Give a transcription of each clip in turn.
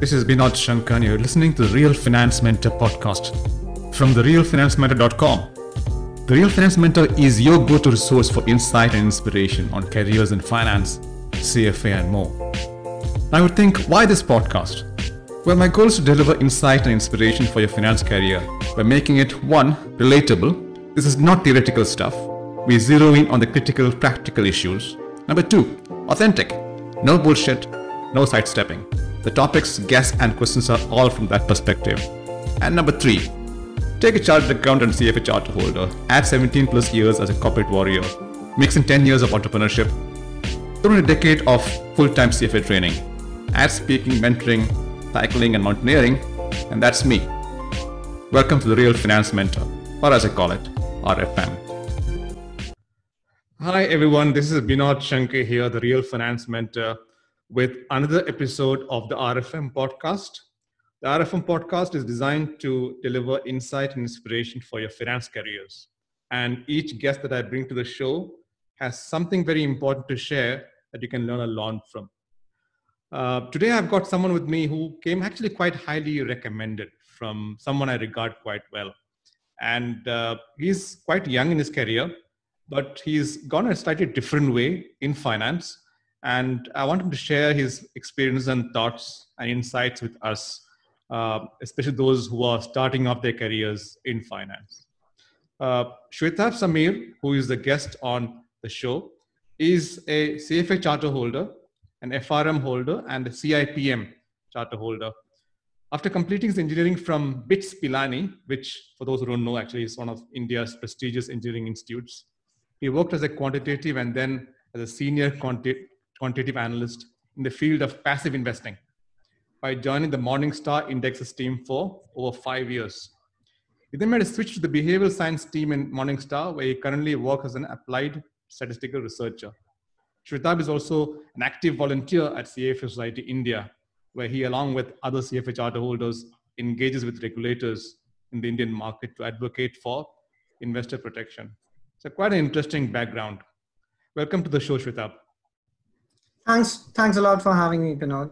This is Binod Shankar, you're listening to the Real Finance Mentor podcast from therealfinancementor.com. The Real Finance Mentor is your go to resource for insight and inspiration on careers in finance, CFA, and more. I would think, why this podcast? Well, my goal is to deliver insight and inspiration for your finance career by making it one, relatable. This is not theoretical stuff. We zero in on the critical, practical issues. Number two, authentic. No bullshit, no sidestepping. The topics, guests, and questions are all from that perspective. And number three, take a chartered accountant and CFA charter holder, add 17 plus years as a corporate warrior, mix in 10 years of entrepreneurship, throw in a decade of full time CFA training, add speaking, mentoring, cycling, and mountaineering, and that's me. Welcome to the Real Finance Mentor, or as I call it, RFM. Hi, everyone. This is Binod Shankar here, the Real Finance Mentor, with another episode of the RFM podcast. The RFM podcast is designed to deliver insight and inspiration for your finance careers. And each guest that I bring to the show has something very important to share that you can learn a lot from. Uh, today, I've got someone with me who came actually quite highly recommended from someone I regard quite well. And uh, he's quite young in his career but he's gone a slightly different way in finance. And I want him to share his experience and thoughts and insights with us, uh, especially those who are starting off their careers in finance. Uh, Sameer, who is the guest on the show, is a CFA charter holder, an FRM holder, and a CIPM charter holder. After completing his engineering from BITS Pilani, which, for those who don't know, actually is one of India's prestigious engineering institutes, he worked as a quantitative and then as a senior quanti- quantitative analyst in the field of passive investing by joining the Morningstar Indexes team for over five years. He then made a switch to the behavioral science team in Morningstar, where he currently works as an applied statistical researcher. Shwetabh is also an active volunteer at CFA Society India, where he, along with other CFA charter holders, engages with regulators in the Indian market to advocate for investor protection. So quite an interesting background. Welcome to the show, Shwetabh. Thanks. Thanks a lot for having me, Binod.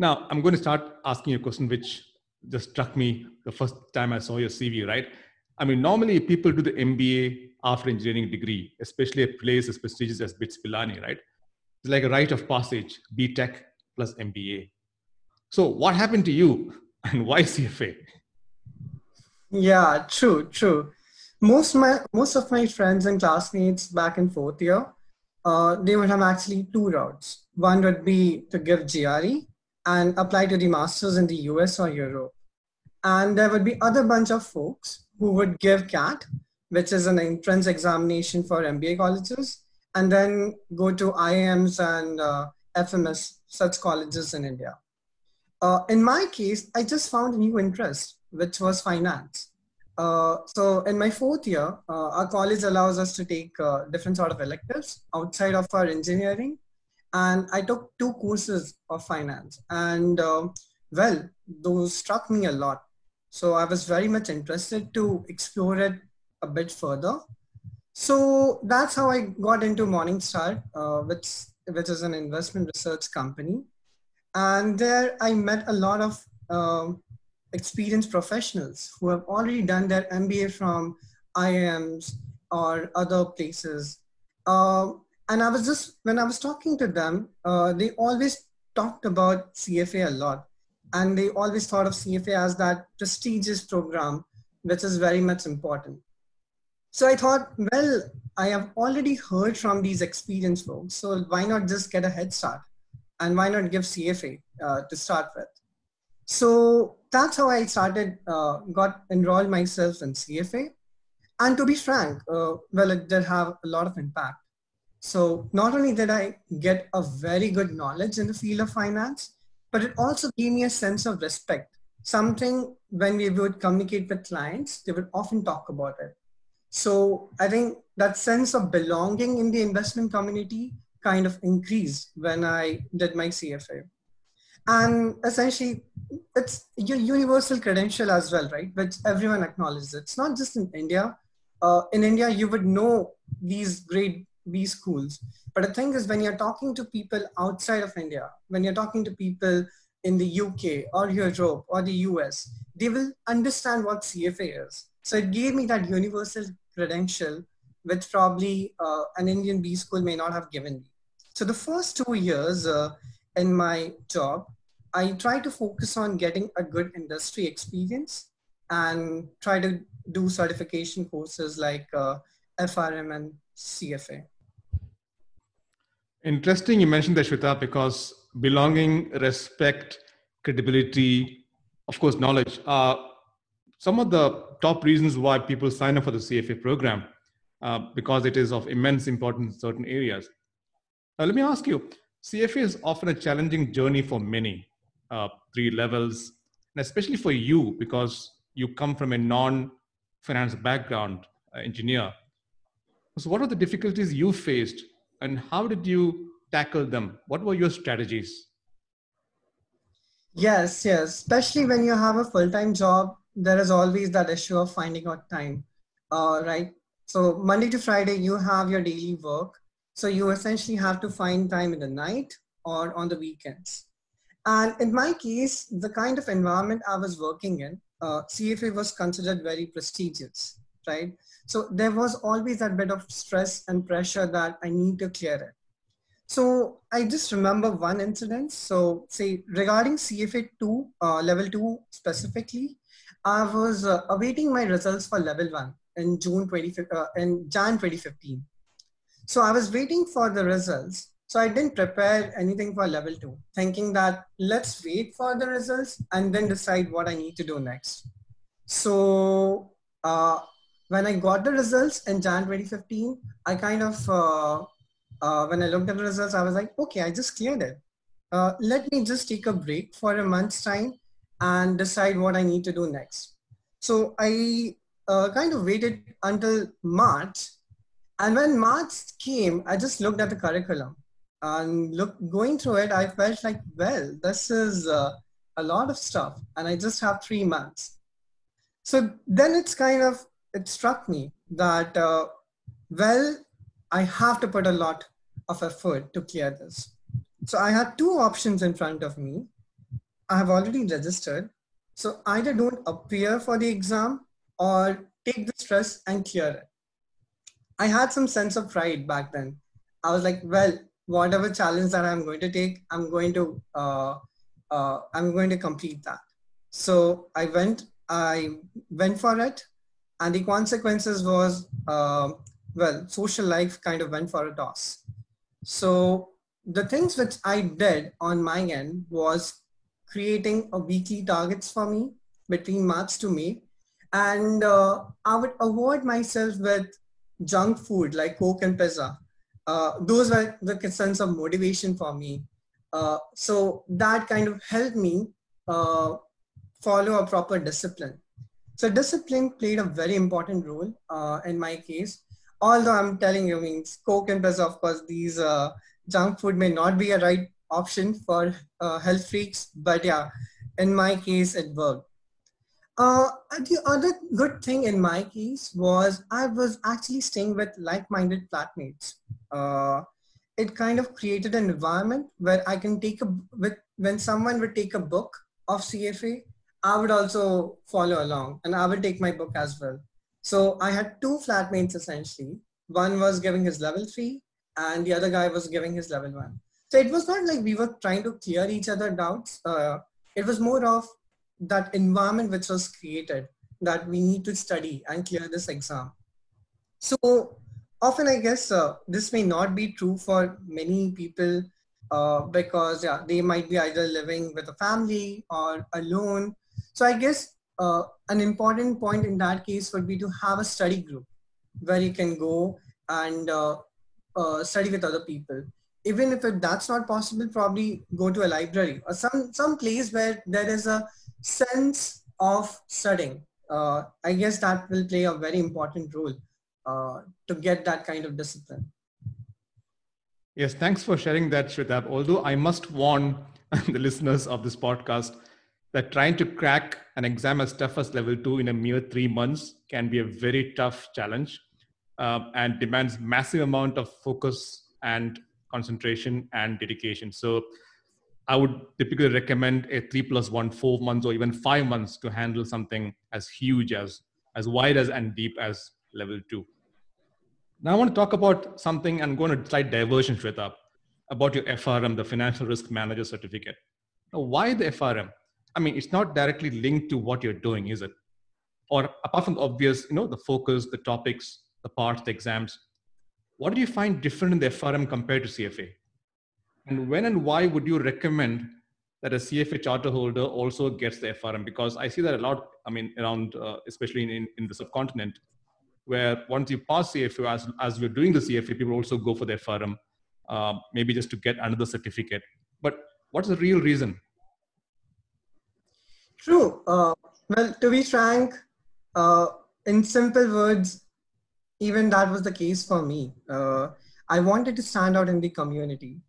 Now, I'm going to start asking you a question which just struck me the first time I saw your CV, right? I mean, normally people do the MBA after engineering degree, especially a place as prestigious as BITS Pilani, right? It's like a rite of passage, BTech plus MBA. So what happened to you and why CFA? Yeah, true, true most my most of my friends and classmates back in fourth year, uh, they would have actually two routes. One would be to give GRE and apply to the masters in the US or Europe, and there would be other bunch of folks who would give CAT, which is an entrance examination for MBA colleges, and then go to IIMs and uh, FMS such colleges in India. Uh, in my case, I just found a new interest, which was finance. Uh, so in my fourth year, uh, our college allows us to take uh, different sort of electives outside of our engineering. And I took two courses of finance and um, well, those struck me a lot. So I was very much interested to explore it a bit further. So that's how I got into Morningstar, uh, which, which is an investment research company. And there I met a lot of um, experienced professionals who have already done their MBA from IIMs or other places. Uh, and I was just, when I was talking to them, uh, they always talked about CFA a lot. And they always thought of CFA as that prestigious program, which is very much important. So I thought, well, I have already heard from these experienced folks, so why not just get a head start? And why not give CFA uh, to start with? So that's how I started, uh, got enrolled myself in CFA. And to be frank, uh, well, it did have a lot of impact. So not only did I get a very good knowledge in the field of finance, but it also gave me a sense of respect. Something when we would communicate with clients, they would often talk about it. So I think that sense of belonging in the investment community kind of increased when I did my CFA and essentially it's your universal credential as well right which everyone acknowledges it's not just in india uh, in india you would know these grade b schools but the thing is when you're talking to people outside of india when you're talking to people in the UK or Europe or the US, they will understand what CFA is. So it gave me that universal credential, which probably uh, an Indian B school may not have given me. So the first two years uh, in my job, I try to focus on getting a good industry experience and try to do certification courses like uh, FRM and CFA. Interesting you mentioned that, Shwetabh, because belonging, respect, credibility, of course, knowledge are some of the top reasons why people sign up for the CFA program uh, because it is of immense importance in certain areas. Now, let me ask you CFA is often a challenging journey for many, uh, three levels, and especially for you because you come from a non finance background, uh, engineer. So, what are the difficulties you faced and how did you tackle them? What were your strategies? Yes, yes. Especially when you have a full time job, there is always that issue of finding out time, uh, right? So, Monday to Friday, you have your daily work. So, you essentially have to find time in the night or on the weekends. And in my case, the kind of environment I was working in, uh, CFA was considered very prestigious, right? So there was always that bit of stress and pressure that I need to clear it. So I just remember one incident. So say regarding CFA 2, uh, level 2 specifically, I was uh, awaiting my results for level 1 in June 20, uh, in Jan 2015. So I was waiting for the results. So I didn't prepare anything for level 2, thinking that let's wait for the results and then decide what I need to do next. So uh, when I got the results in Jan 2015, I kind of, uh, uh, when I looked at the results, I was like, okay, I just cleared it. Uh, let me just take a break for a month's time and decide what I need to do next. So I uh, kind of waited until March. And when March came, I just looked at the curriculum and look going through it. I felt like, well, this is uh, a lot of stuff and I just have three months. So then it's kind of it struck me that, uh, well, I have to put a lot of effort to clear this. So I had two options in front of me. I have already registered. So either don't appear for the exam or take the stress and clear it. I had some sense of pride back then. I was like, well, whatever challenge that I'm going to take, I'm going to, uh, uh, I'm going to complete that. So I went, I went for it and the consequences was uh, well social life kind of went for a toss so the things which i did on my end was creating a weekly targets for me between march to may and uh, i would avoid myself with junk food like coke and pizza uh, those were the concerns of motivation for me uh, so that kind of helped me uh, follow a proper discipline so discipline played a very important role uh, in my case. Although I'm telling you, I mean, Coke and Pizza, of course, these uh, junk food may not be a right option for uh, health freaks, but yeah, in my case, it worked. Uh, the other good thing in my case was I was actually staying with like-minded flatmates. Uh, it kind of created an environment where I can take a with when someone would take a book of CFA, I would also follow along and I would take my book as well. So I had two flatmates essentially. One was giving his level three and the other guy was giving his level one. So it was not like we were trying to clear each other doubts. Uh, it was more of that environment which was created that we need to study and clear this exam. So often I guess uh, this may not be true for many people uh, because yeah, they might be either living with a family or alone so I guess uh, an important point in that case would be to have a study group where you can go and uh, uh, study with other people. Even if it, that's not possible, probably go to a library or some, some place where there is a sense of studying. Uh, I guess that will play a very important role uh, to get that kind of discipline. Yes, thanks for sharing that, Shwetabh. Although I must warn the listeners of this podcast that trying to crack an exam as tough as level two in a mere three months can be a very tough challenge uh, and demands massive amount of focus and concentration and dedication. So I would typically recommend a three plus one, four months, or even five months to handle something as huge as, as wide as and deep as level two. Now I want to talk about something and go on a slight diversion, Shwetabh, about your FRM, the Financial Risk Manager Certificate. Now, why the FRM? I mean, it's not directly linked to what you're doing, is it? Or apart from the obvious, you know, the focus, the topics, the parts, the exams, what do you find different in the FRM compared to CFA? And when and why would you recommend that a CFA charter holder also gets the FRM? Because I see that a lot, I mean, around, uh, especially in, in the subcontinent, where once you pass CFA, as, as we're doing the CFA, people also go for their FRM, uh, maybe just to get another certificate. But what's the real reason? True. Uh, well, to be frank, uh, in simple words, even that was the case for me. Uh, I wanted to stand out in the community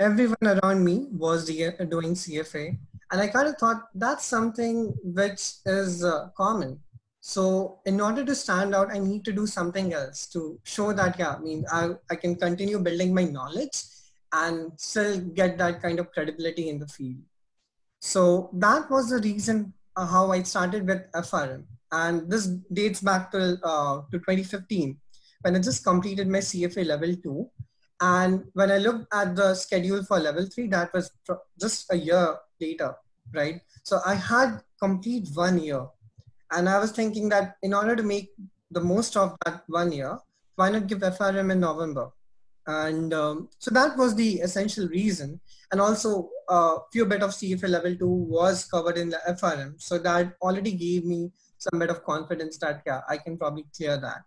everyone around me was doing CFA. And I kind of thought that's something which is uh, common. So in order to stand out, I need to do something else to show that, yeah, I mean, I, I can continue building my knowledge and still get that kind of credibility in the field. So that was the reason uh, how I started with FRM. And this dates back to, uh, to 2015 when I just completed my CFA level two. And when I looked at the schedule for level three, that was just a year later, right? So I had complete one year. And I was thinking that in order to make the most of that one year, why not give FRM in November? And um, so that was the essential reason. And also a uh, few bit of CFA level two was covered in the FRM. So that already gave me some bit of confidence that, yeah, I can probably clear that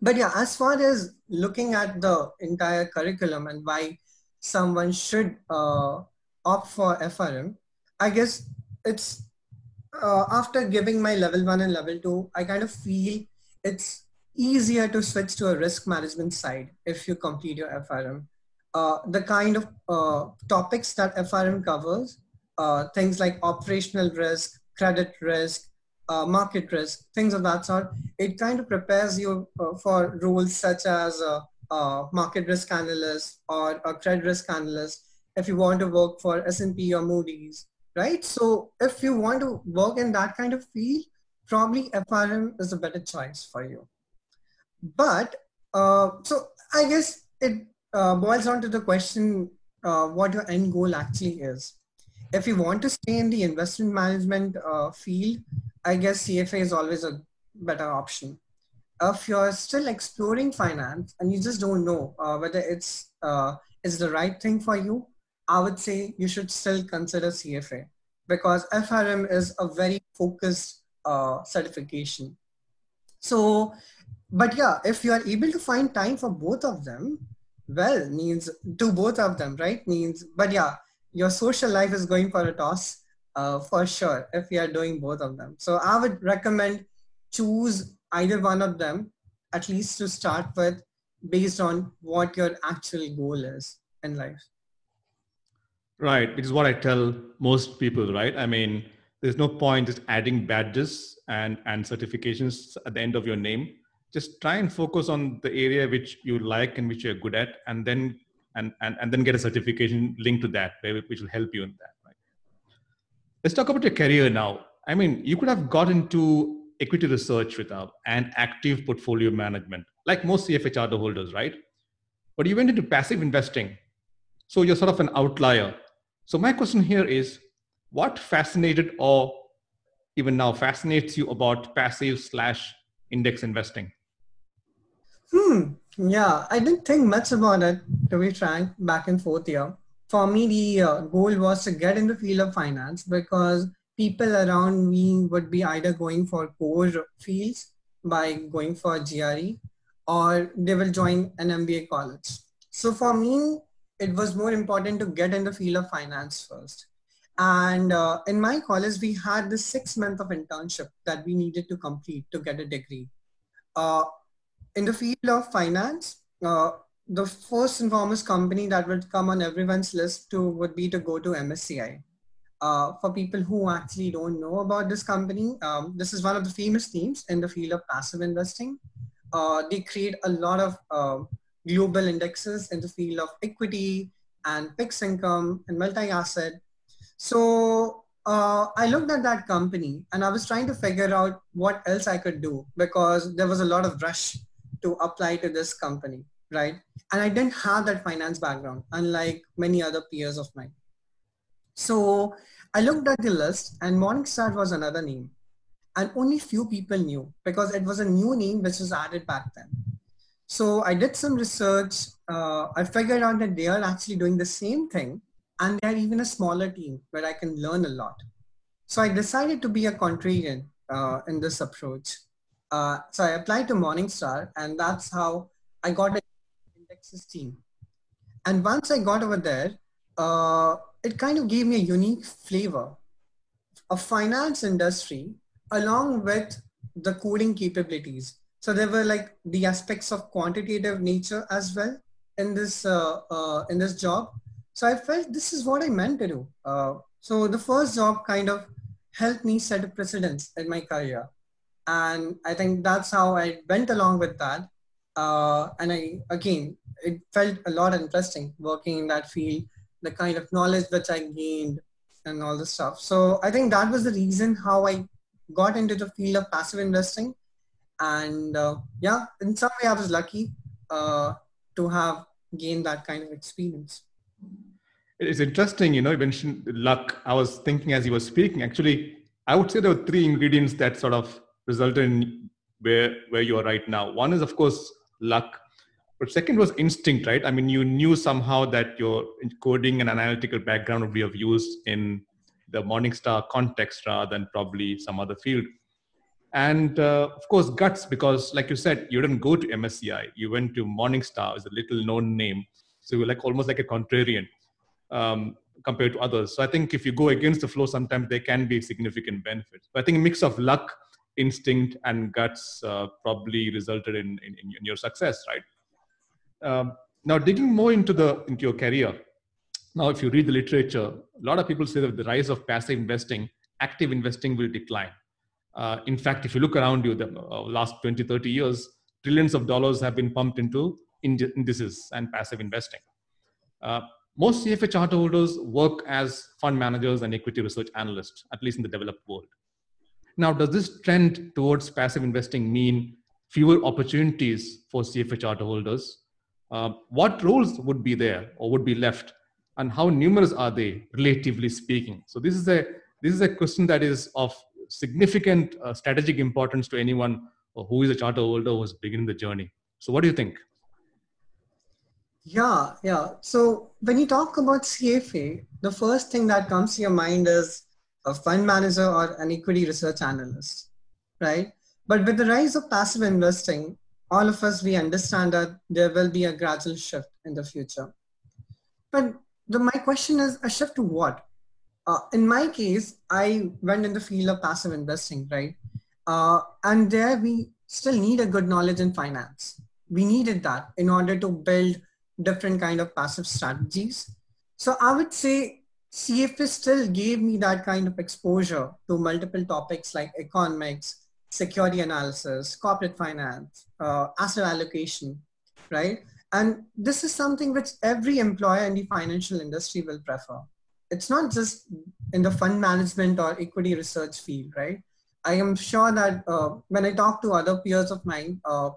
but yeah, as far as looking at the entire curriculum and why someone should uh, opt for FRM, I guess it's uh, after giving my level one and level two, I kind of feel it's easier to switch to a risk management side if you complete your FRM. Uh, the kind of uh, topics that FRM covers, uh, things like operational risk, credit risk, uh, market risk, things of that sort, it kind of prepares you uh, for roles such as a, a, market risk analyst or a credit risk analyst if you want to work for S&P or Moody's, right? So if you want to work in that kind of field, probably FRM is a better choice for you. But, uh, so I guess it uh, boils down to the question, uh, what your end goal actually is. If you want to stay in the investment management uh, field, I guess CFA is always a better option. If you're still exploring finance and you just don't know uh, whether it's uh, is the right thing for you, I would say you should still consider CFA because FRM is a very focused uh, certification. So, but yeah, if you are able to find time for both of them, well, means do both of them, right? Means, but yeah, your social life is going for a toss uh, for sure if you are doing both of them. So I would recommend choose either one of them at least to start with based on what your actual goal is in life. Right, which is what I tell most people, right? I mean, there's no point just adding badges and, and certifications at the end of your name. Just try and focus on the area which you like and which you're good at, and then and, and, and then get a certification linked to that, which will help you in that. Right? Let's talk about your career now. I mean, you could have got into equity research without and active portfolio management, like most CFA charter holders, right? But you went into passive investing. So you're sort of an outlier. So my question here is what fascinated or even now fascinates you about passive slash index investing? Hmm. Yeah, I didn't think much about it, to be frank, back and forth here for me, the uh, goal was to get in the field of finance because people around me would be either going for core fields by going for GRE or they will join an MBA college. So for me, it was more important to get in the field of finance first. And uh, in my college, we had this six month of internship that we needed to complete to get a degree. Uh, in the field of finance, uh, the first and foremost company that would come on everyone's list to would be to go to MSCI. Uh, for people who actually don't know about this company, um, this is one of the famous teams in the field of passive investing. Uh, they create a lot of uh, global indexes in the field of equity, and fixed income and multi-asset. So uh, I looked at that company and I was trying to figure out what else I could do because there was a lot of rush to apply to this company, right? And I didn't have that finance background, unlike many other peers of mine. So I looked at the list and Morningstar was another name. And only few people knew because it was a new name which was added back then. So I did some research. Uh, I figured out that they are actually doing the same thing and they're even a smaller team where I can learn a lot. So I decided to be a contrarian uh, in this approach. Uh, so I applied to Morningstar, and that's how I got an indexes team. And once I got over there, uh, it kind of gave me a unique flavor of finance industry along with the coding capabilities. So there were like the aspects of quantitative nature as well in this uh, uh, in this job so I felt this is what I meant to do. Uh, so the first job kind of helped me set a precedence in my career. And I think that's how I went along with that. Uh, and I, again, it felt a lot interesting working in that field, the kind of knowledge which I gained and all the stuff. So I think that was the reason how I got into the field of passive investing. And uh, yeah, in some way I was lucky uh, to have gained that kind of experience. It's interesting, you know, you mentioned luck. I was thinking as you were speaking, actually, I would say there were three ingredients that sort of resulted in where where you are right now. One is, of course, luck. But second was instinct, right? I mean, you knew somehow that your coding and analytical background would be of use in the Morningstar context rather than probably some other field. And uh, of course, guts, because like you said, you didn't go to MSCI. You went to Morningstar, is a little known name. So you're like almost like a contrarian um, compared to others. So I think if you go against the flow, sometimes there can be significant benefits. But I think a mix of luck, instinct, and guts uh, probably resulted in, in, in, your success, right? Um, now, digging more into the into your career. Now, if you read the literature, a lot of people say that the rise of passive investing, active investing will decline. Uh, in fact, if you look around you, the uh, last 20, 30 years, trillions of dollars have been pumped into indices and passive investing. Uh, most CFA charter holders work as fund managers and equity research analysts, at least in the developed world. Now, does this trend towards passive investing mean fewer opportunities for CFA charter holders? Uh, what roles would be there or would be left, and how numerous are they, relatively speaking? So, this is a this is a question that is of significant uh, strategic importance to anyone who is a charter holder who is beginning the journey. So, what do you think? Yeah, yeah. So when you talk about CFA, the first thing that comes to your mind is a fund manager or an equity research analyst, right? But with the rise of passive investing, all of us, we understand that there will be a gradual shift in the future. But the, my question is a shift to what? Uh, in my case, I went in the field of passive investing, right? Uh, and there we still need a good knowledge in finance. We needed that in order to build different kind of passive strategies. So I would say CFA still gave me that kind of exposure to multiple topics like economics, security analysis, corporate finance, uh, asset allocation, right? And this is something which every employer in the financial industry will prefer. It's not just in the fund management or equity research field, right? I am sure that uh, when I talk to other peers of mine, uh,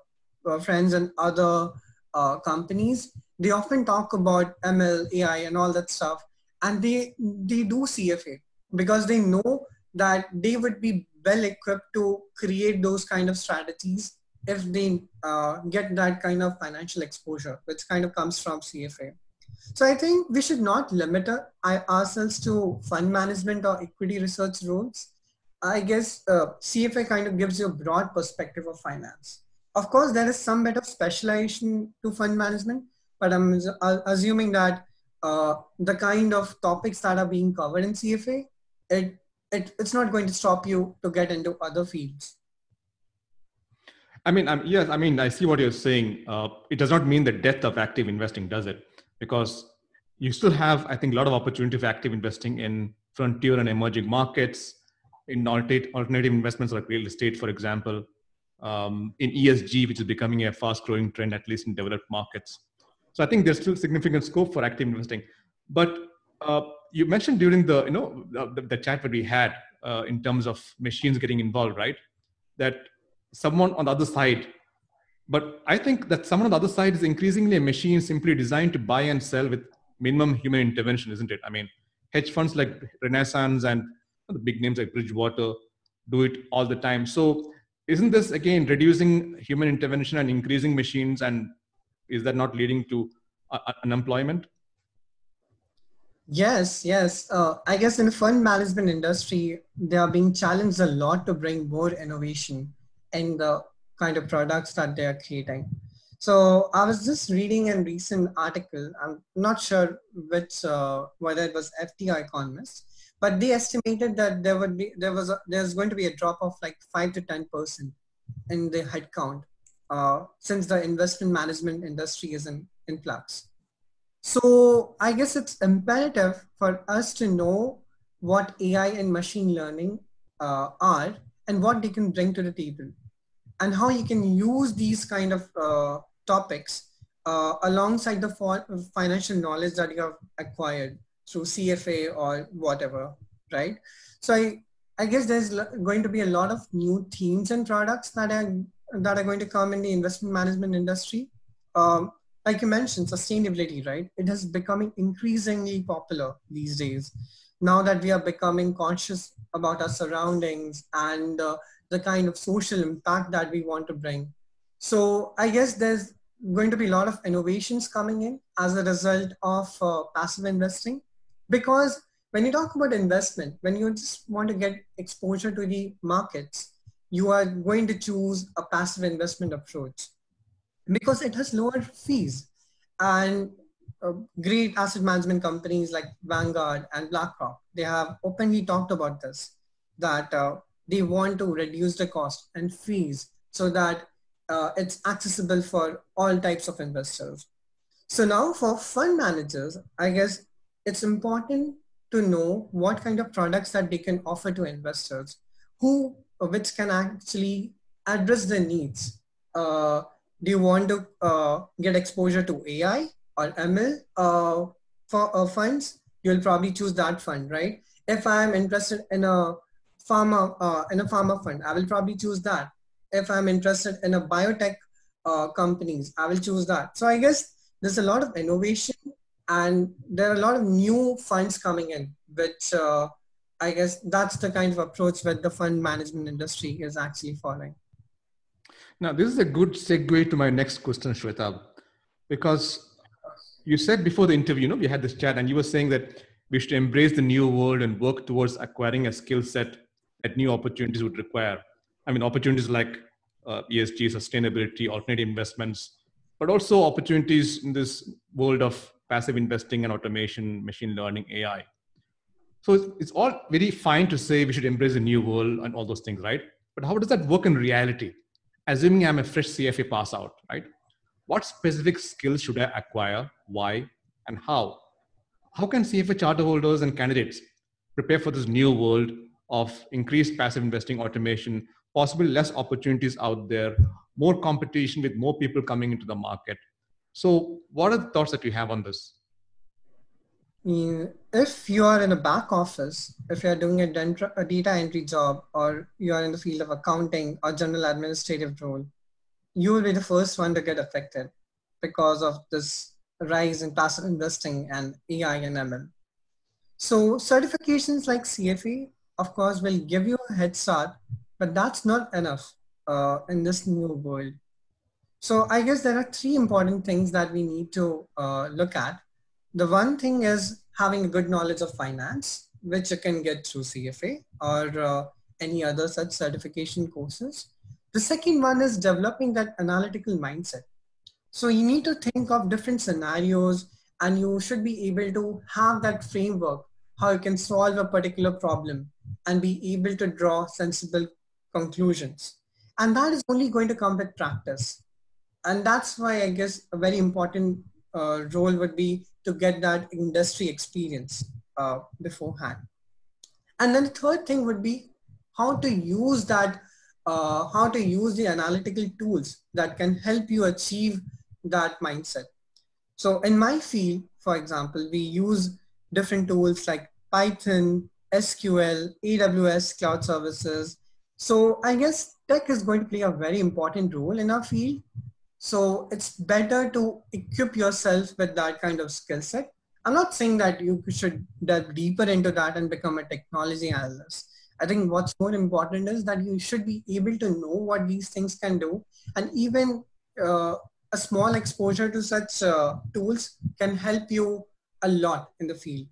uh friends and other uh, companies, they often talk about ML, AI, and all that stuff, and they they do CFA because they know that they would be well equipped to create those kind of strategies if they uh, get that kind of financial exposure, which kind of comes from CFA. So I think we should not limit ourselves to fund management or equity research roles. I guess uh, CFA kind of gives you a broad perspective of finance. Of course, there is some bit of specialization to fund management, but I'm assuming that uh, the kind of topics that are being covered in CFA, it, it it's not going to stop you to get into other fields. I mean, I'm, yes, I mean, I see what you're saying. Uh, it does not mean the death of active investing, does it? Because you still have, I think, a lot of opportunity for active investing in frontier and emerging markets, in alternative investments like real estate, for example, um, in ESG, which is becoming a fast growing trend, at least in developed markets. So I think there's still significant scope for active investing. But uh, you mentioned during the you know the, the chat that we had uh, in terms of machines getting involved, right? That someone on the other side. But I think that someone on the other side is increasingly a machine simply designed to buy and sell with minimum human intervention, isn't it? I mean, hedge funds like Renaissance and the big names like Bridgewater do it all the time. So isn't this again reducing human intervention and increasing machines and is that not leading to uh, unemployment yes yes uh, i guess in the fund management industry they are being challenged a lot to bring more innovation in the kind of products that they are creating. So i was just reading a recent article. I'm not sure which uh, whether it was fti economist but they estimated that there would be there was a, there's going to be a drop of like five to ten percent in the headcount uh, since the investment management industry is in, in flux. So I guess it's imperative for us to know what AI and machine learning uh, are and what they can bring to the table and how you can use these kind of uh, topics uh, alongside the financial knowledge that you have acquired through CFA or whatever, right? So I, I guess there's going to be a lot of new themes and products that are that are going to come in the investment management industry. Um, like you mentioned, sustainability, right? It is becoming increasingly popular these days. Now that we are becoming conscious about our surroundings and uh, the kind of social impact that we want to bring. So I guess there's going to be a lot of innovations coming in as a result of uh, passive investing because when you talk about investment, when you just want to get exposure to the markets, you are going to choose a passive investment approach because it has lower fees. And uh, great asset management companies like Vanguard and BlackRock, they have openly talked about this, that uh, they want to reduce the cost and fees so that uh, it's accessible for all types of investors. So now for fund managers, I guess it's important to know what kind of products that they can offer to investors who which can actually address their needs. Uh, do you want to uh, get exposure to ai or ml uh, for uh, funds? You'll probably choose that fund right? If i'm interested in a pharma uh, in a pharma fund. I will probably choose that. If i'm interested in a biotech uh, companies i will choose that. So i guess there's a lot of innovation and there are a lot of new funds coming in, which uh, I guess that's the kind of approach that the fund management industry is actually following. Now, this is a good segue to my next question, Shwetabh, because you said before the interview, you know, we had this chat, and you were saying that we should embrace the new world and work towards acquiring a skill set that new opportunities would require. I mean, opportunities like uh, ESG, sustainability, alternative investments, but also opportunities in this world of passive investing and automation, machine learning, AI. So it's, it's all very fine to say we should embrace a new world and all those things, right? But how does that work in reality? Assuming I'm a fresh CFA pass out, right? What specific skills should I acquire? Why? And how? How can CFA charter holders and candidates prepare for this new world of increased passive investing automation, possibly less opportunities out there, more competition with more people coming into the market, so, what are the thoughts that you have on this? If you are in a back office, if you're doing a data entry job, or you are in the field of accounting or general administrative role, you will be the first one to get affected because of this rise in passive investing and AI and ML. So certifications like CFA, of course, will give you a head start, but that's not enough uh, in this new world. So I guess there are three important things that we need to uh, look at. The one thing is having a good knowledge of finance, which you can get through CFA or uh, any other such certification courses. The second one is developing that analytical mindset. So you need to think of different scenarios and you should be able to have that framework, how you can solve a particular problem and be able to draw sensible conclusions. And that is only going to come with practice and that's why I guess a very important uh, role would be to get that industry experience uh, beforehand. And then the third thing would be how to use that, uh, how to use the analytical tools that can help you achieve that mindset. So in my field, for example, we use different tools like Python, SQL, AWS cloud services. So I guess tech is going to play a very important role in our field. So it's better to equip yourself with that kind of skill set. I'm not saying that you should delve deeper into that and become a technology analyst. I think what's more important is that you should be able to know what these things can do. And even uh, a small exposure to such uh, tools can help you a lot in the field.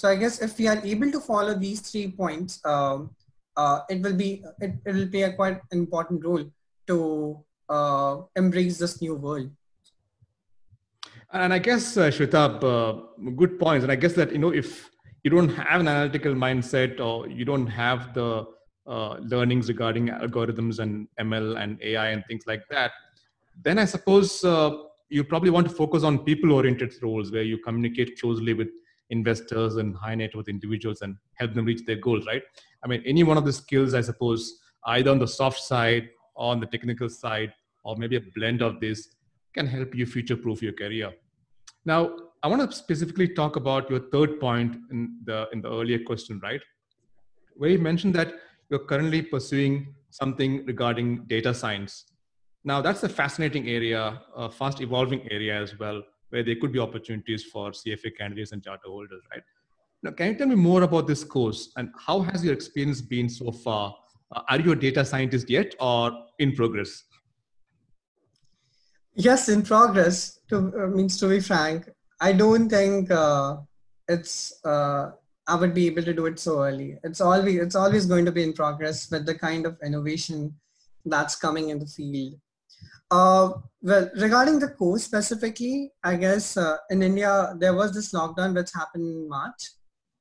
So I guess if we are able to follow these three points, um, uh, it will be it, it will play a quite important role to uh, embrace this new world. And I guess uh, Shwetabh, uh, good points. And I guess that you know if you don't have an analytical mindset or you don't have the uh, learnings regarding algorithms and ML and AI and things like that, then I suppose uh, you probably want to focus on people-oriented roles where you communicate closely with investors and high net worth individuals and help them reach their goals, right? I mean, any one of the skills, I suppose, either on the soft side on the technical side, or maybe a blend of this, can help you future-proof your career. Now, I want to specifically talk about your third point in the in the earlier question, right? Where you mentioned that you're currently pursuing something regarding data science. Now, that's a fascinating area, a fast evolving area as well, where there could be opportunities for CFA candidates and charter holders, right? Now, can you tell me more about this course and how has your experience been so far? Uh, are you a data scientist yet or in progress? Yes, in progress. To uh, means to be frank, I don't think uh, it's uh, I would be able to do it so early. It's always it's always going to be in progress with the kind of innovation that's coming in the field. Uh, well, regarding the course specifically, I guess uh, in India, there was this lockdown which happened in March.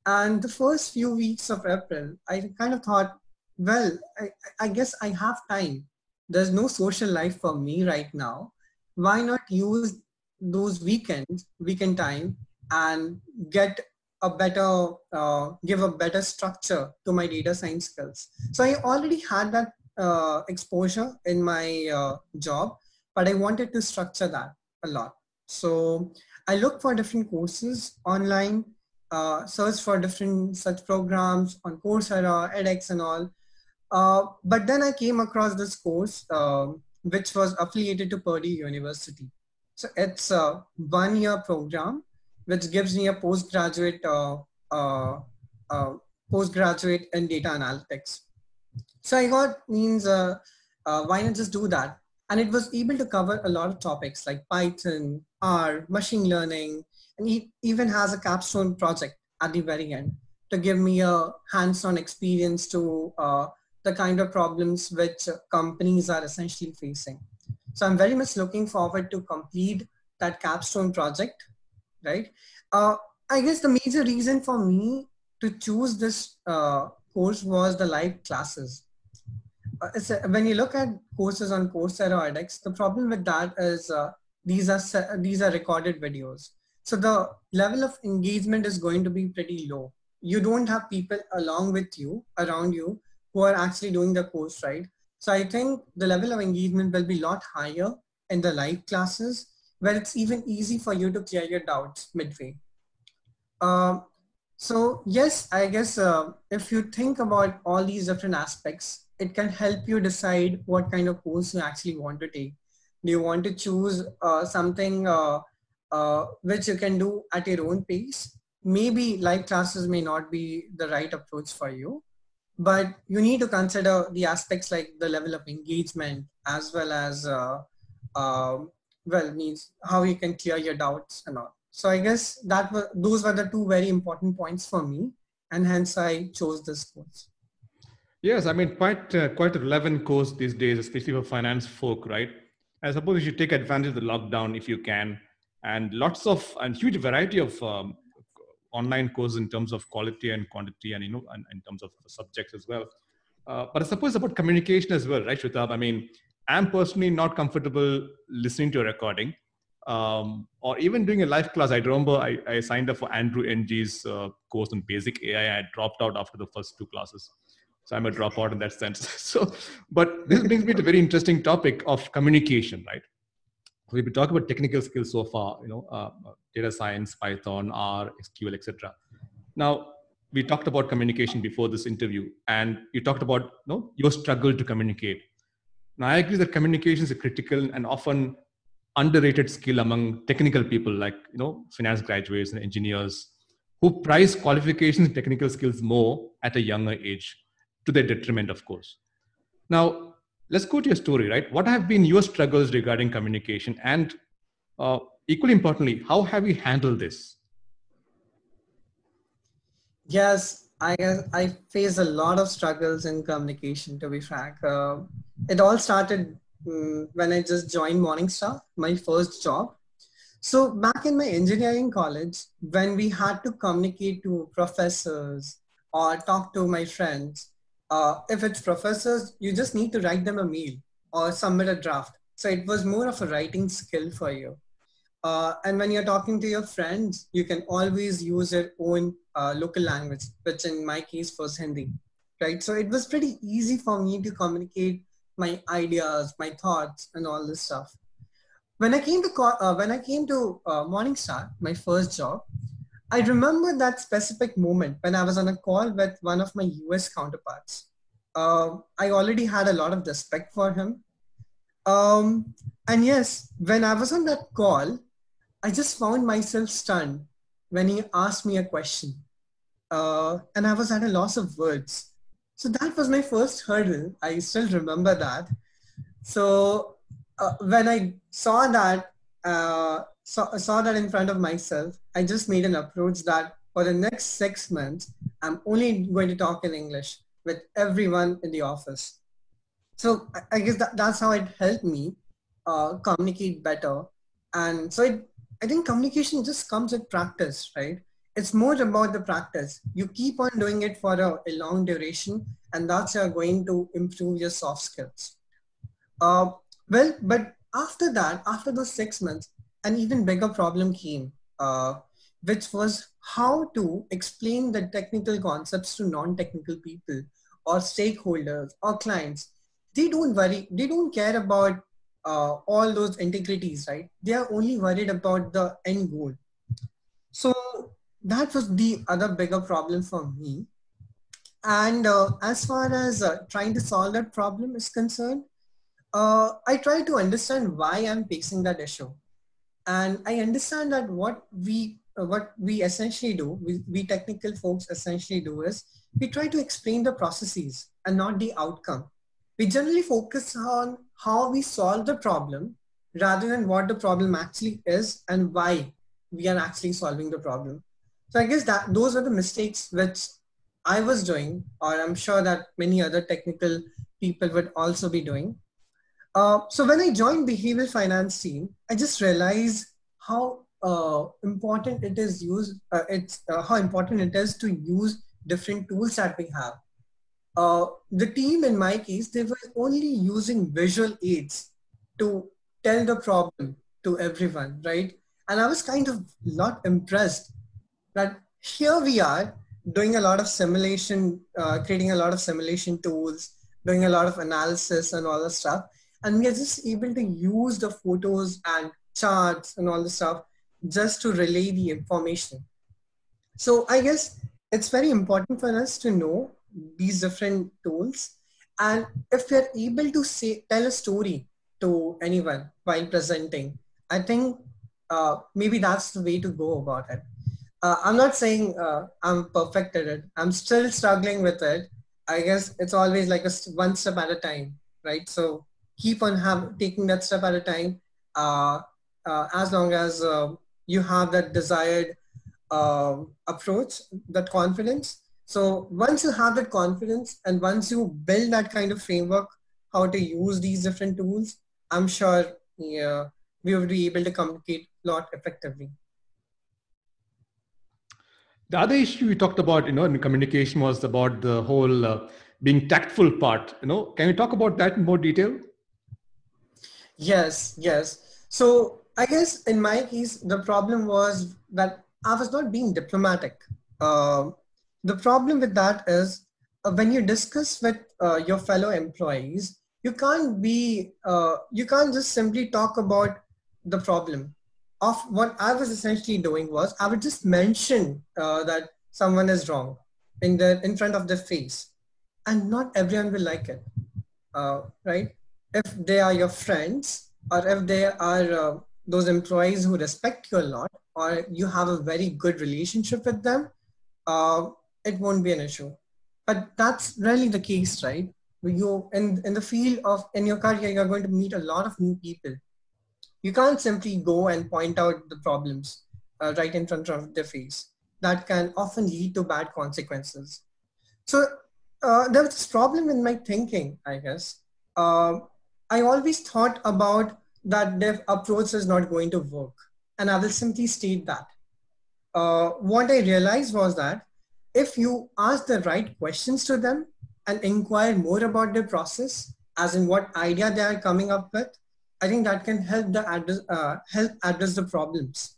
And the first few weeks of April, I kind of thought, well, I, I guess I have time. There's no social life for me right now. Why not use those weekends, weekend time, and get a better, uh, give a better structure to my data science skills. So I already had that uh, exposure in my uh, job, but I wanted to structure that a lot. So I looked for different courses online, uh, search for different such programs on Coursera, edX and all. Uh, but then I came across this course, um, which was affiliated to Purdue University. So it's a one-year program, which gives me a postgraduate uh, uh, uh, postgraduate in data analytics. So I got means uh, uh, why not just do that? And it was able to cover a lot of topics like Python, R, machine learning, and it even has a capstone project at the very end to give me a hands-on experience to uh, the kind of problems which companies are essentially facing. So I'm very much looking forward to complete that capstone project, right? Uh, I guess the major reason for me to choose this uh, course was the live classes. Uh, when you look at courses on Coursera or edX, the problem with that is uh, these are these are recorded videos. So the level of engagement is going to be pretty low. You don't have people along with you, around you, who are actually doing the course, right? So I think the level of engagement will be a lot higher in the live classes, where it's even easy for you to clear your doubts midway. Um, so yes, I guess uh, if you think about all these different aspects, it can help you decide what kind of course you actually want to take. Do you want to choose uh, something uh, uh, which you can do at your own pace? Maybe live classes may not be the right approach for you, but you need to consider the aspects like the level of engagement as well as, uh, uh, well, means how you can clear your doubts and all. So I guess that those were the two very important points for me, and hence I chose this course. Yes, I mean, quite uh, quite a relevant course these days, especially for finance folk, right? I suppose you should take advantage of the lockdown if you can, and lots of and huge variety of um, online courses in terms of quality and quantity, and you know, and in terms of subjects as well. Uh, but I suppose about communication as well, right, Shwetabh? I mean, I'm personally not comfortable listening to a recording, um, or even doing a live class. I remember I, I signed up for Andrew Ng's uh, course on basic AI. I dropped out after the first two classes so i'm a dropout in that sense so but this brings me to a very interesting topic of communication right we've been talking about technical skills so far, you know, uh, data science, Python, R, SQL, etc. Now, we talked about communication before this interview, and you talked about you know, your struggle to communicate. Now, I agree that communication is a critical and often underrated skill among technical people like you know finance graduates and engineers who prize qualifications and technical skills more at a younger age to their detriment of course now let's go to your story right what have been your struggles regarding communication and uh, equally importantly how have you handled this Yes, I I faced a lot of struggles in communication, to be frank. Uh, it all started um, when I just joined Morningstar, my first job. So back in my engineering college, when we had to communicate to professors or talk to my friends, uh, if it's professors, you just need to write them a mail or submit a draft. So it was more of a writing skill for you. Uh, and when you're talking to your friends, you can always use your own uh, local language, which in my case was Hindi, right? So it was pretty easy for me to communicate my ideas, my thoughts, and all this stuff. When I came to uh, when I came to uh, Morningstar, my first job, I remember that specific moment when I was on a call with one of my US counterparts. Uh, I already had a lot of respect for him. Um, and yes, when I was on that call, I just found myself stunned when he asked me a question. Uh, and I was at a loss of words. So that was my first hurdle. I still remember that. So uh, when I saw that, uh, saw, saw that in front of myself, I just made an approach that for the next six months, I'm only going to talk in English with everyone in the office. So I guess that, that's how it helped me uh, communicate better. And so it I think communication just comes with practice, right? It's more about the practice. You keep on doing it for a, a long duration, and that's uh, going to improve your soft skills. Uh, well, but after that, after those six months, an even bigger problem came, uh, which was how to explain the technical concepts to non-technical people or stakeholders or clients. They don't worry, they don't care about uh, all those integrities, right? They are only worried about the end goal. So that was the other bigger problem for me. And uh, as far as uh, trying to solve that problem is concerned, uh, I try to understand why I'm facing that issue. And I understand that what we uh, what we essentially do, we, we technical folks essentially do is we try to explain the processes and not the outcome we generally focus on how we solve the problem rather than what the problem actually is and why we are actually solving the problem. So I guess that those are the mistakes which I was doing, or I'm sure that many other technical people would also be doing. Uh, so when I joined behavioral finance team, I just realized how uh, important it is use uh, it's uh, how important it is to use different tools that we have uh, the team in my case, they were only using visual aids to tell the problem to everyone, right? And I was kind of not impressed that here we are doing a lot of simulation, creating a lot of simulation tools, doing a lot of analysis and all the stuff. And we are just able to use the photos and charts and all the stuff just to relay the information. So I guess it's very important for us to know these different tools. And if we're able to say tell a story to anyone while presenting i think uh, maybe that's the way to go about it. Uh, i'm not saying uh, i'm perfect at it. I'm still struggling with it. I guess it's always like a one step at a time right? So keep on have taking that step at a time uh, uh, as long as uh, you have that desired approach that confidence so once you have that confidence and once you build that kind of framework, how to use these different tools, I'm sure yeah, we will be able to communicate a lot effectively. The other issue we talked about, you know, in communication was about the whole uh, being tactful part. You know, can you talk about that in more detail? Yes, yes. So I guess in my case, the problem was that I was not being diplomatic. Uh, the problem with that is uh, when you discuss with uh, your fellow employees, you can't be, uh, you can't just simply talk about the problem of what I was essentially doing was I would just mention uh, that someone is wrong in the in front of their face, and not everyone will like it, uh, right? If they are your friends or if they are uh, those employees who respect you a lot or you have a very good relationship with them, uh, it won't be an issue. But that's really the case, right? You in in the field of in your career, you're going to meet a lot of new people you can't simply go and point out the problems uh, right in front of their face. That can often lead to bad consequences. So uh, there was this problem in my thinking, I guess. Uh, I always thought about that dev approach is not going to work. And I will simply state that. Uh, what I realized was that if you ask the right questions to them and inquire more about their process, as in what idea they are coming up with, I think that can help the address, uh, help address the problems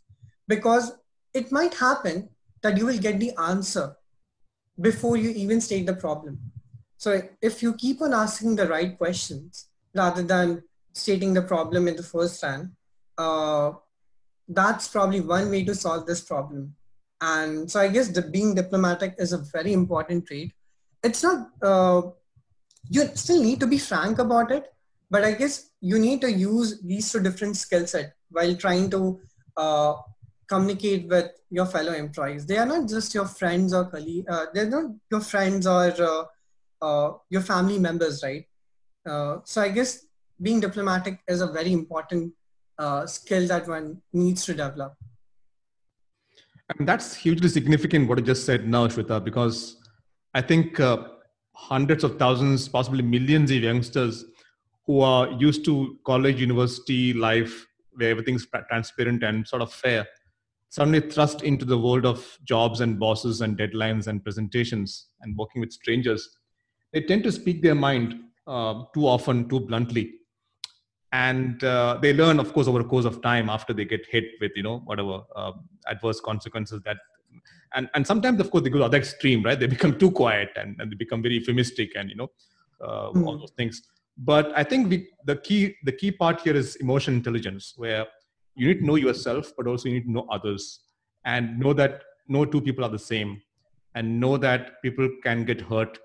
because it might happen that you will get the answer before you even state the problem. So if you keep on asking the right questions rather than stating the problem in the first hand, uh, that's probably one way to solve this problem. And so I guess the being diplomatic is a very important trait. It's not, uh, you still need to be frank about it, but I guess you need to use these two different skill set while trying to uh, communicate with your fellow employees. They are not just your friends or colleagues. Uh, they're not your friends or uh, uh, your family members, right? Uh, so I guess being diplomatic is a very important uh, skill that one needs to develop. And that's hugely significant what you just said now, Shwetabh, because I think hundreds of thousands, possibly millions of youngsters who are used to college university life where everything's transparent and sort of fair suddenly thrust into the world of jobs and bosses and deadlines and presentations and working with strangers they tend to speak their mind uh, too often too bluntly. And uh, they learn of course over a course of time after they get hit with you know whatever uh, adverse consequences that and and sometimes of course they go to the other extreme right? They become too quiet and, and they become very euphemistic and you know mm. all those things. But i think we, the key the key part here is emotional intelligence where you need to know yourself but also you need to know others and know that no two people are the same and know that people can get hurt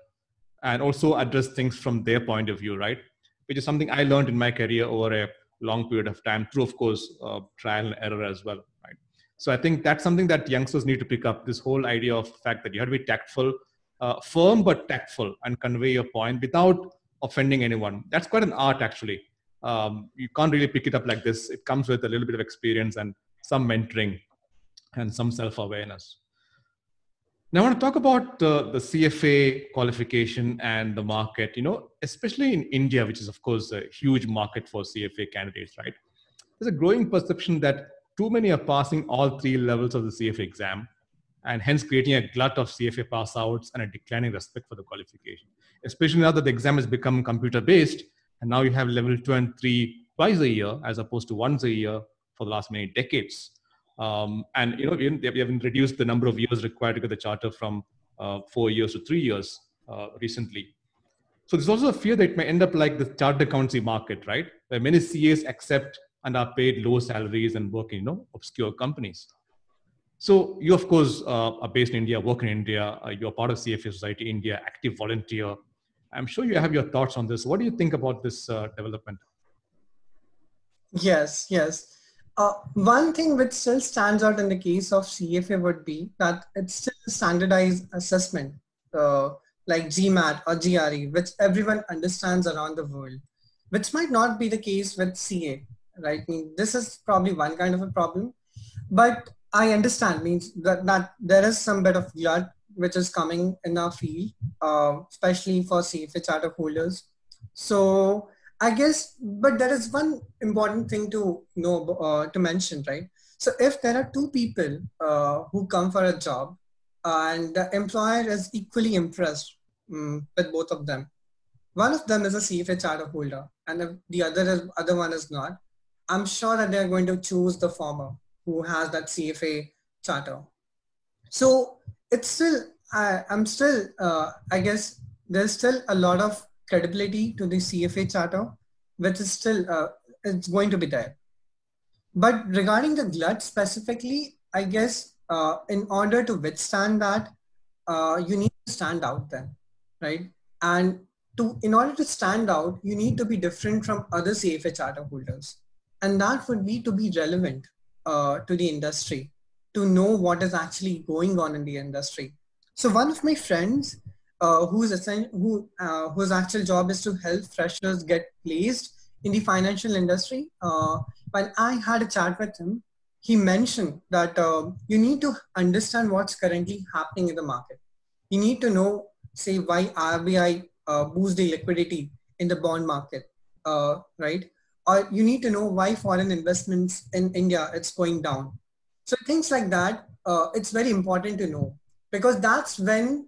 and also address things from their point of view right which is something i learned in my career over a long period of time through of course uh, trial and error as well right so i think that's something that youngsters need to pick up this whole idea of fact that you have to be tactful uh, firm but tactful and convey your point without offending anyone. That's quite an art, actually. Um, you can't really pick it up like this. It comes with a little bit of experience and some mentoring and some self awareness. Now, I want to talk about uh, the CFA qualification and the market, you know, especially in India, which is, of course, a huge market for CFA candidates, right? There's a growing perception that too many are passing all three levels of the CFA exam and hence creating a glut of CFA pass outs and a declining respect for the qualification. Especially now that the exam has become computer based, and now you have level two and three twice a year as opposed to once a year for the last many decades. Um, and you know, we have reduced the number of years required to get the charter from uh, four years to three years uh, recently. So there's also a fear that it may end up like the charter accountancy market, right? Where many CAs accept and are paid low salaries and work in you know obscure companies. So you, of course, uh, are based in India, work in India. Uh, you're part of CFA Society India, active volunteer. I'm sure you have your thoughts on this. What do you think about this uh, development? Yes, yes. Uh, one thing which still stands out in the case of CFA would be that it's still a standardized assessment, uh, like GMAT or GRE, which everyone understands around the world, which might not be the case with CA, right? I mean, this is probably one kind of a problem. But I understand means that, that there is some bit of glut which is coming in our field, uh, especially for CFA charter holders. So I guess, but there is one important thing to know uh, to mention, right? So if there are two people uh, who come for a job and the employer is equally impressed um, with both of them, one of them is a CFA charter holder and if the other is, other one is not, I'm sure that they're going to choose the former who has that CFA charter. So it's still, I, am still, uh, I guess there's still a lot of credibility to the CFA charter, which is still, uh, it's going to be there. but regarding the glut specifically, I guess uh, in order to withstand that, uh, you need to stand out then, right? And to in order to stand out, you need to be different from other CFA charter holders, and that would be to be relevant uh, to the industry, to know what is actually going on in the industry. So one of my friends, uh, who's who uh, whose actual job is to help freshers get placed in the financial industry, uh, when I had a chat with him, he mentioned that uh, you need to understand what's currently happening in the market. You need to know, say, why RBI uh, boosts the liquidity in the bond market, uh, right? Or you need to know why foreign investments in India it's going down. So things like that, uh, it's very important to know because that's when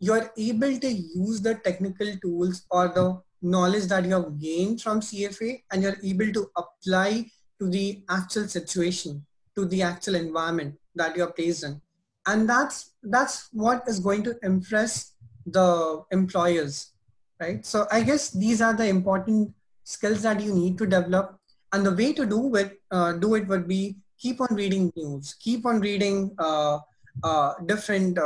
you're able to use the technical tools or the knowledge that you have gained from CFA and you're able to apply to the actual situation, to the actual environment that you're placed in. And that's that's what is going to impress the employers, right? So I guess these are the important skills that you need to develop. And the way to do it, uh, do it would be keep on reading news, keep on reading uh, uh, different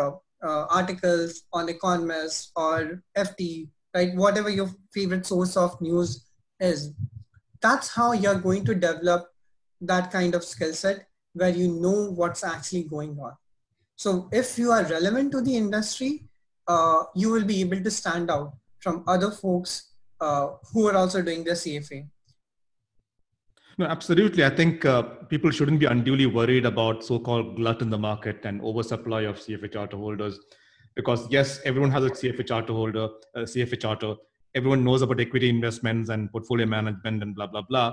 uh, articles on Economist or FT, right? Whatever your favorite source of news is that's how you're going to develop that kind of skill set where you know what's actually going on. So if you are relevant to the industry, uh, you will be able to stand out from other folks uh, who are also doing the CFA. No, absolutely. I think uh, people shouldn't be unduly worried about so-called glut in the market and oversupply of CFA charter holders, because yes, everyone has a CFA charter holder, a CFA charter everyone knows about equity investments and portfolio management and blah blah blah.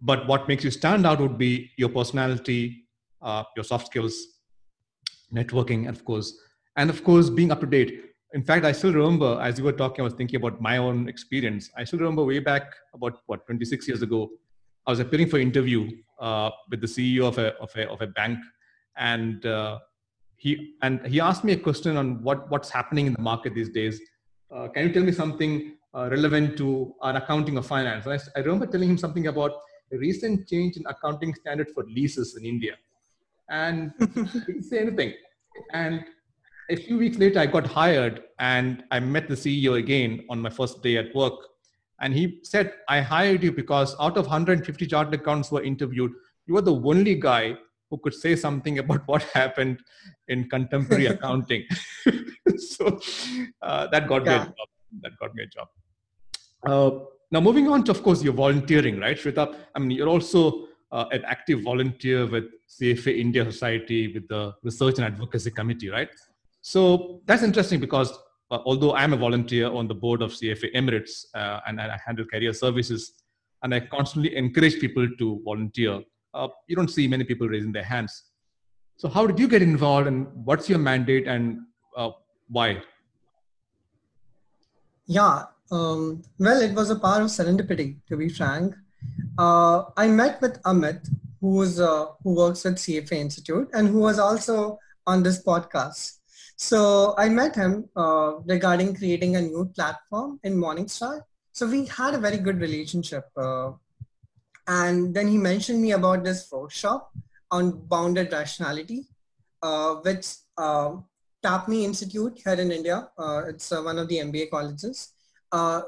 But what makes you stand out would be your personality uh, your soft skills networking and of course and of course being up to date. In fact i still remember as you were talking i was thinking about my own experience. I still remember way back about what 26 years ago i was appearing for interview uh, with the ceo of a, of a, of a bank and uh, he and he asked me a question on what what's happening in the market these days uh, can you tell me something uh, relevant to our accounting or finance? I, I, remember telling him something about a recent change in accounting standard for leases in India. And he didn't say anything. And a few weeks later, I got hired and I met the CEO again on my first day at work. And he said, I hired you because out of 150 chartered accountants who were interviewed, you were the only guy who could say something about what happened in contemporary accounting. so uh, that got yeah. me a job. That got me a job. Uh, now, moving on to, of course, your volunteering, right, Shwetabh? I mean, you're also uh, an active volunteer with CFA India Society with the Research and Advocacy Committee, right? So that's interesting because uh, although I'm a volunteer on the board of CFA Emirates uh, and I handle career services, and I constantly encourage people to volunteer uh, you don't see many people raising their hands. So, how did you get involved, and what's your mandate, and uh, why? Yeah, um, well, it was a part of serendipity, to be frank. Uh, I met with Amit, who is uh, who works with CFA Institute, and who was also on this podcast. So I met him uh, regarding creating a new platform in Morningstar. So we had a very good relationship uh, and then he mentioned me about this workshop on bounded rationality, uh, which uh, TAPMI Institute here in India. Uh, it's uh, one of the MBA colleges. Uh,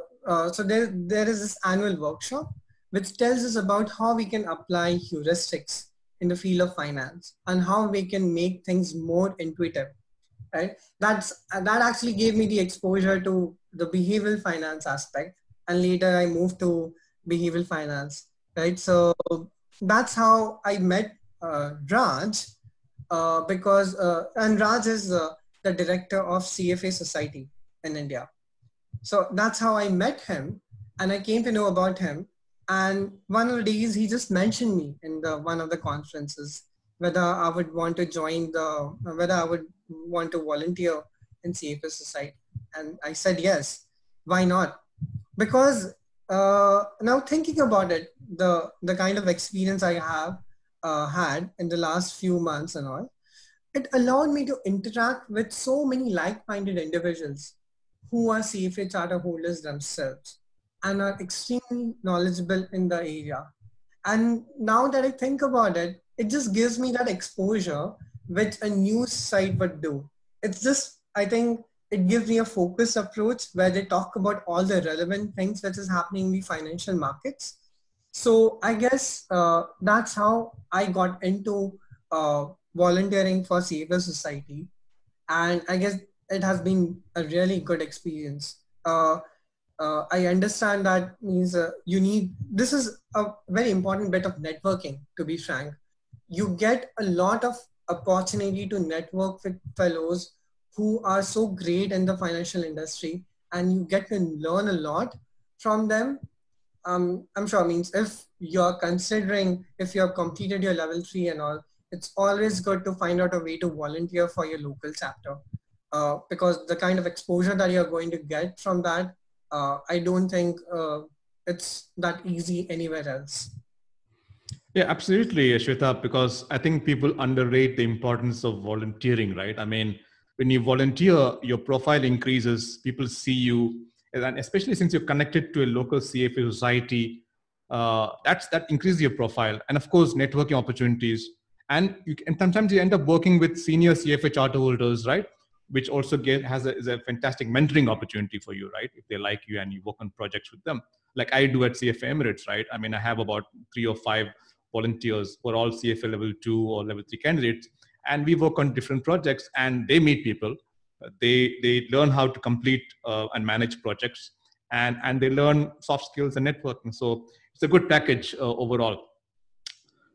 so there, there is this annual workshop which tells us about how we can apply heuristics in the field of finance and how we can make things more intuitive. Right? That's that actually gave me the exposure to the behavioral finance aspect, and later I moved to behavioral finance right? So that's how I met uh, Raj uh, because, uh, and Raj is uh, the director of CFA Society in India. So that's how I met him and I came to know about him. And one of the days he just mentioned me in the one of the conferences whether I would want to join the, whether I would want to volunteer in CFA Society. And I said yes. Why not? Because uh, now thinking about it, the the kind of experience I have uh, had in the last few months and all, it allowed me to interact with so many like-minded individuals who are CFA charter holders themselves and are extremely knowledgeable in the area. And now that I think about it, it just gives me that exposure which a news site would do. It's just, I think it gives me a focused approach where they talk about all the relevant things that is happening in the financial markets. So I guess uh, that's how I got into uh, volunteering for CFA Society. And I guess it has been a really good experience. Uh, uh, I understand that means uh, you need, this is a very important bit of networking, to be frank. You get a lot of opportunity to network with fellows who are so great in the financial industry and you get to learn a lot from them. Um, I'm sure means if you're considering, if you have completed your level three and all, it's always good to find out a way to volunteer for your local chapter. Uh, because the kind of exposure that you're going to get from that uh, I don't think uh, it's that easy anywhere else. Yeah, absolutely, Shwetabh, because I think people underrate the importance of volunteering, right? I mean, when you volunteer, your profile increases, people see you, and especially since you're connected to a local CFA society, uh, that's that increases your profile, and of course, networking opportunities. And, you, and sometimes you end up working with senior CFA charter holders, right? which also get, has a, is a fantastic mentoring opportunity for you, right? If they like you and you work on projects with them, like I do at CFA Emirates, right? I mean, I have about three or five volunteers who are all CFA level two or level three candidates, and we work on different projects, and they meet people. They they learn how to complete uh, and manage projects, and and they learn soft skills and networking. So it's a good package uh, overall.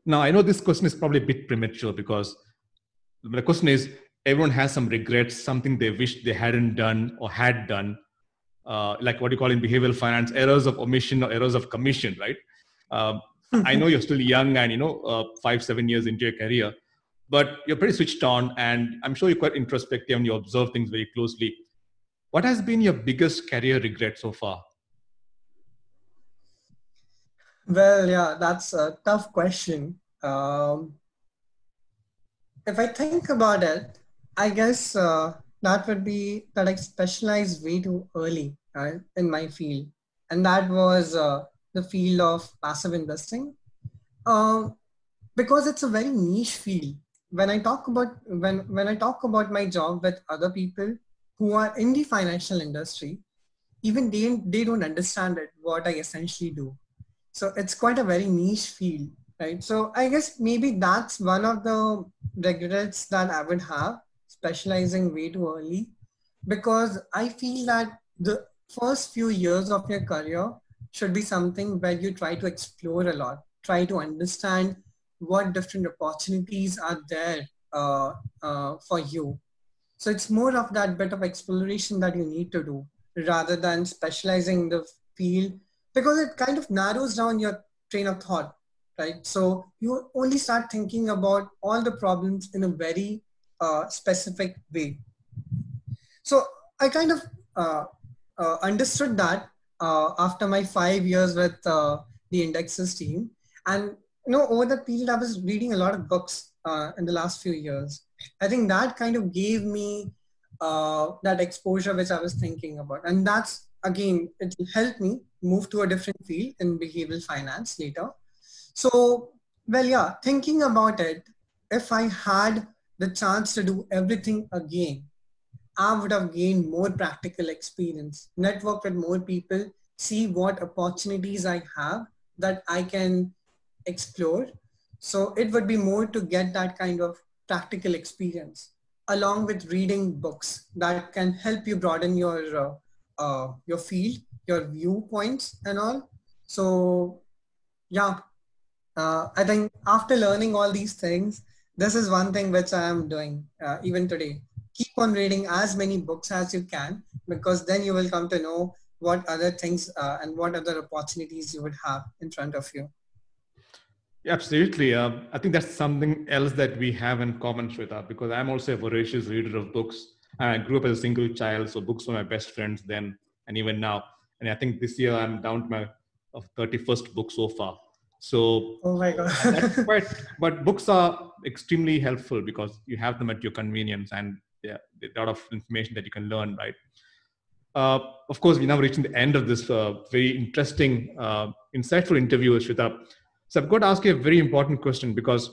Now I know this question is probably a bit premature because the question is everyone has some regrets, something they wish they hadn't done or had done, uh, like what you call in behavioral finance, errors of omission or errors of commission, right? Uh, I know you're still young and you know uh, five seven years into your career, but you're pretty switched on, and I'm sure you're quite introspective and you observe things very closely. What has been your biggest career regret so far? Well, yeah, that's a tough question. Um, if I think about it, I guess uh, that would be that I specialized way too early uh, in my field, and that was uh, the field of passive investing, um, because it's a very niche field. When I talk about when when I talk about my job with other people who are in the financial industry, even they they don't understand it what I essentially do. So it's quite a very niche field, right? So I guess maybe that's one of the regrets that I would have specializing way too early because I feel that the first few years of your career should be something where you try to explore a lot, try to understand what different opportunities are there uh, uh, for you. So it's more of that bit of exploration that you need to do rather than specializing in the field because it kind of narrows down your train of thought, right? So you only start thinking about all the problems in a very uh, specific way. So I kind of uh, uh, understood that after my five years with uh, the indexes team. And you know, over that period, I was reading a lot of books uh, in the last few years. I think that kind of gave me that exposure which I was thinking about. And that's, again, it helped me move to a different field in behavioral finance later. So, well, yeah, thinking about it, if I had the chance to do everything again, I would have gained more practical experience, network with more people, see what opportunities I have that I can explore. So it would be more to get that kind of practical experience along with reading books that can help you broaden your uh, uh, your field, your viewpoints and all. So yeah, uh, I think after learning all these things, this is one thing which I am doing uh, even today. Keep on reading as many books as you can because then you will come to know what other things uh, and what other opportunities you would have in front of you. Yeah, absolutely. Uh, I think that's something else that we have in common, Shwetabh, because I'm also a voracious reader of books. I grew up as a single child, so books were my best friends then and even now. And I think this year I'm down to my 31st book so far. So, oh my god, that's quite. But books are extremely helpful because you have them at your convenience, and yeah, a lot of information that you can learn. Right. Uh, of course, we now reaching the end of this uh, very interesting, uh, insightful interview with Shwetabh. So I've got to ask you a very important question because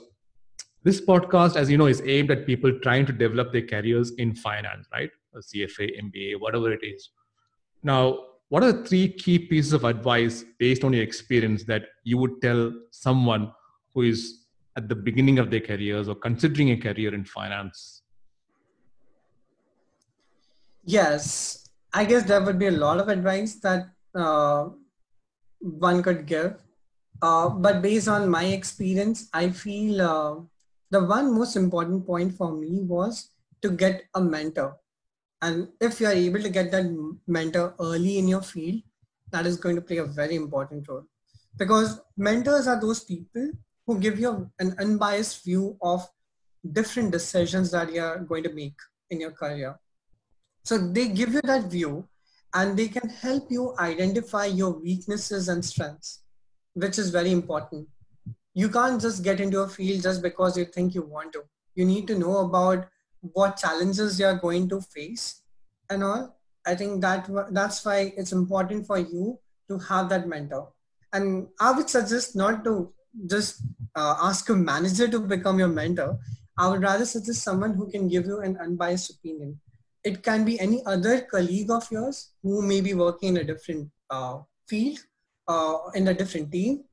this podcast, as you know, is aimed at people trying to develop their careers in finance, right? A CFA, MBA, whatever it is. Now, what are the three key pieces of advice based on your experience that you would tell someone who is at the beginning of their careers or considering a career in finance? Yes, I guess there would be a lot of advice that uh, one could give. Uh, but based on my experience, I feel uh, the one most important point for me was to get a mentor. And if you are able to get that mentor early in your field, that is going to play a very important role. Because mentors are those people who give you an unbiased view of different decisions that you are going to make in your career. So they give you that view and they can help you identify your weaknesses and strengths, which is very important. You can't just get into a field just because you think you want to. You need to know about what challenges you're going to face and all. I think that that's why it's important for you to have that mentor. And I would suggest not to just uh, ask a manager to become your mentor. I would rather suggest someone who can give you an unbiased opinion it can be any other colleague of yours who may be working in a different uh, field, uh, in a different team.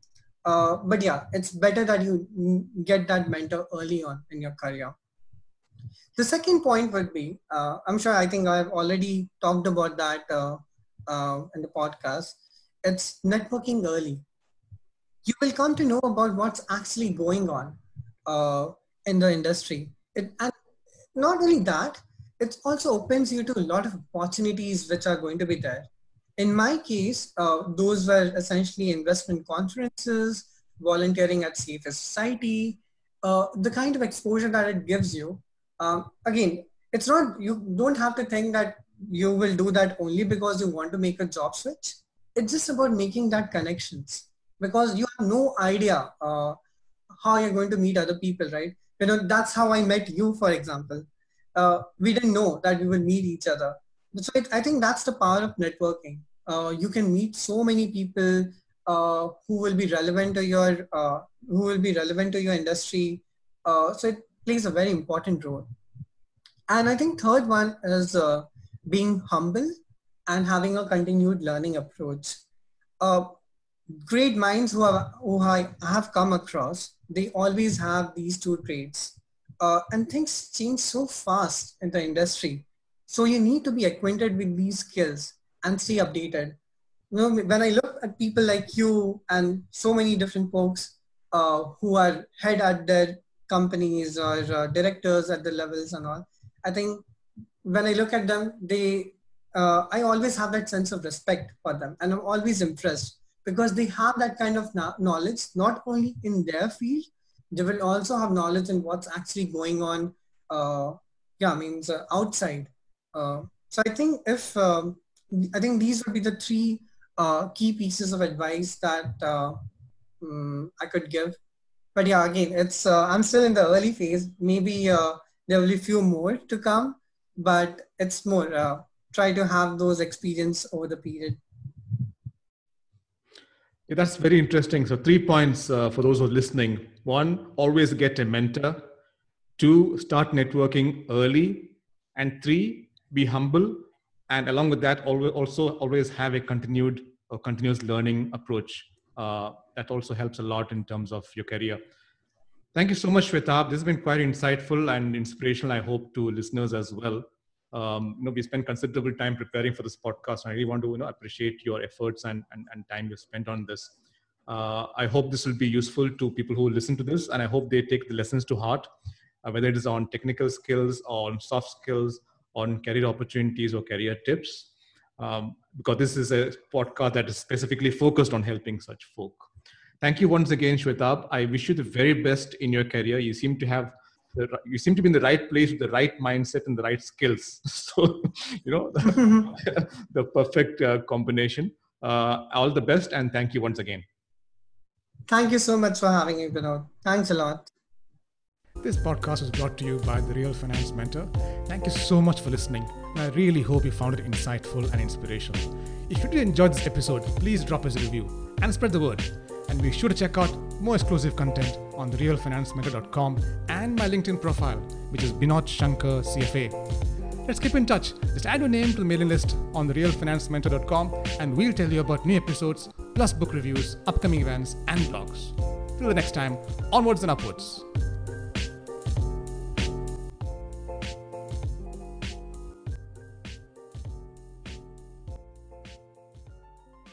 Uh, but yeah, it's better that you get that mentor early on in your career. The second point would be, uh, I'm sure I think I've already talked about that uh, uh, in the podcast. It's networking early. You will come to know about what's actually going on in the industry. It, and not only that, it also opens you to a lot of opportunities which are going to be there. In my case, uh, those were essentially investment conferences, volunteering at CFA Society, uh, the kind of exposure that it gives you. Um, again, it's not, you don't have to think that you will do that only because you want to make a job switch. It's just about making that connections because you have no idea uh, how you're going to meet other people, right? You know, that's how I met you, for example uh, we didn't know that we would meet each other. So it, I think that's the power of networking. Uh, you can meet so many people uh, who will be relevant to your uh, who will be relevant to your industry. Uh, so it plays a very important role. And I think third one is uh, being humble and having a continued learning approach. great minds who have who I have come across, they always have these two traits uh, and things change so fast in the industry. So you need to be acquainted with these skills and stay updated. You know, when I look at people like you and so many different folks uh, who are head at their companies or uh, directors at the levels and all, I think when I look at them, they, uh, I always have that sense of respect for them, and I'm always impressed because they have that kind of knowledge not only in their field they will also have knowledge in what's actually going on uh, yeah means uh, outside. Uh, so i think if um, i think these would be the three uh, key pieces of advice that um, i could give. But yeah again it's uh, i'm still in the early phase. Maybe there will be few more to come but it's more try to have those experience over the period yeah, that's very interesting. So, three points uh, for those who are listening. One, always get a mentor. Two, start networking early. And three, be humble. And along with that, always, also always have a continued or continuous learning approach. Uh, that also helps a lot in terms of your career. Thank you so much, Shwetabh. This has been quite insightful and inspirational, I hope, to listeners as well um, you know, we spent considerable time preparing for this podcast. And I really want to, you know, appreciate your efforts and, and, and time you spent on this. Uh, I hope this will be useful to people who listen to this, and I hope they take the lessons to heart, uh, whether it is on technical skills, on soft skills, on career opportunities or career tips. Um, because this is a podcast that is specifically focused on helping such folk. Thank you once again, Shwetabh. I wish you the very best in your career. You seem to have the, you seem to be in the right place with the right mindset and the right skills. So, you know, the, the perfect uh, combination. Uh, all the best and thank you once again. Thank you so much for having me, Vinod. Thanks a lot. This podcast was brought to you by the Real Finance Mentor. Thank you so much for listening. And I really hope you found it insightful and inspirational. If you did enjoy this episode, please drop us a review and spread the word. And be sure to check out more exclusive content on therealfinancementor.com and my LinkedIn profile, which is Vinod Shankar CFA. Let's keep in touch. Just add your name to the mailing list on therealfinancementor.com and we'll tell you about new episodes, plus book reviews, upcoming events, and blogs. Till the next time, onwards and upwards.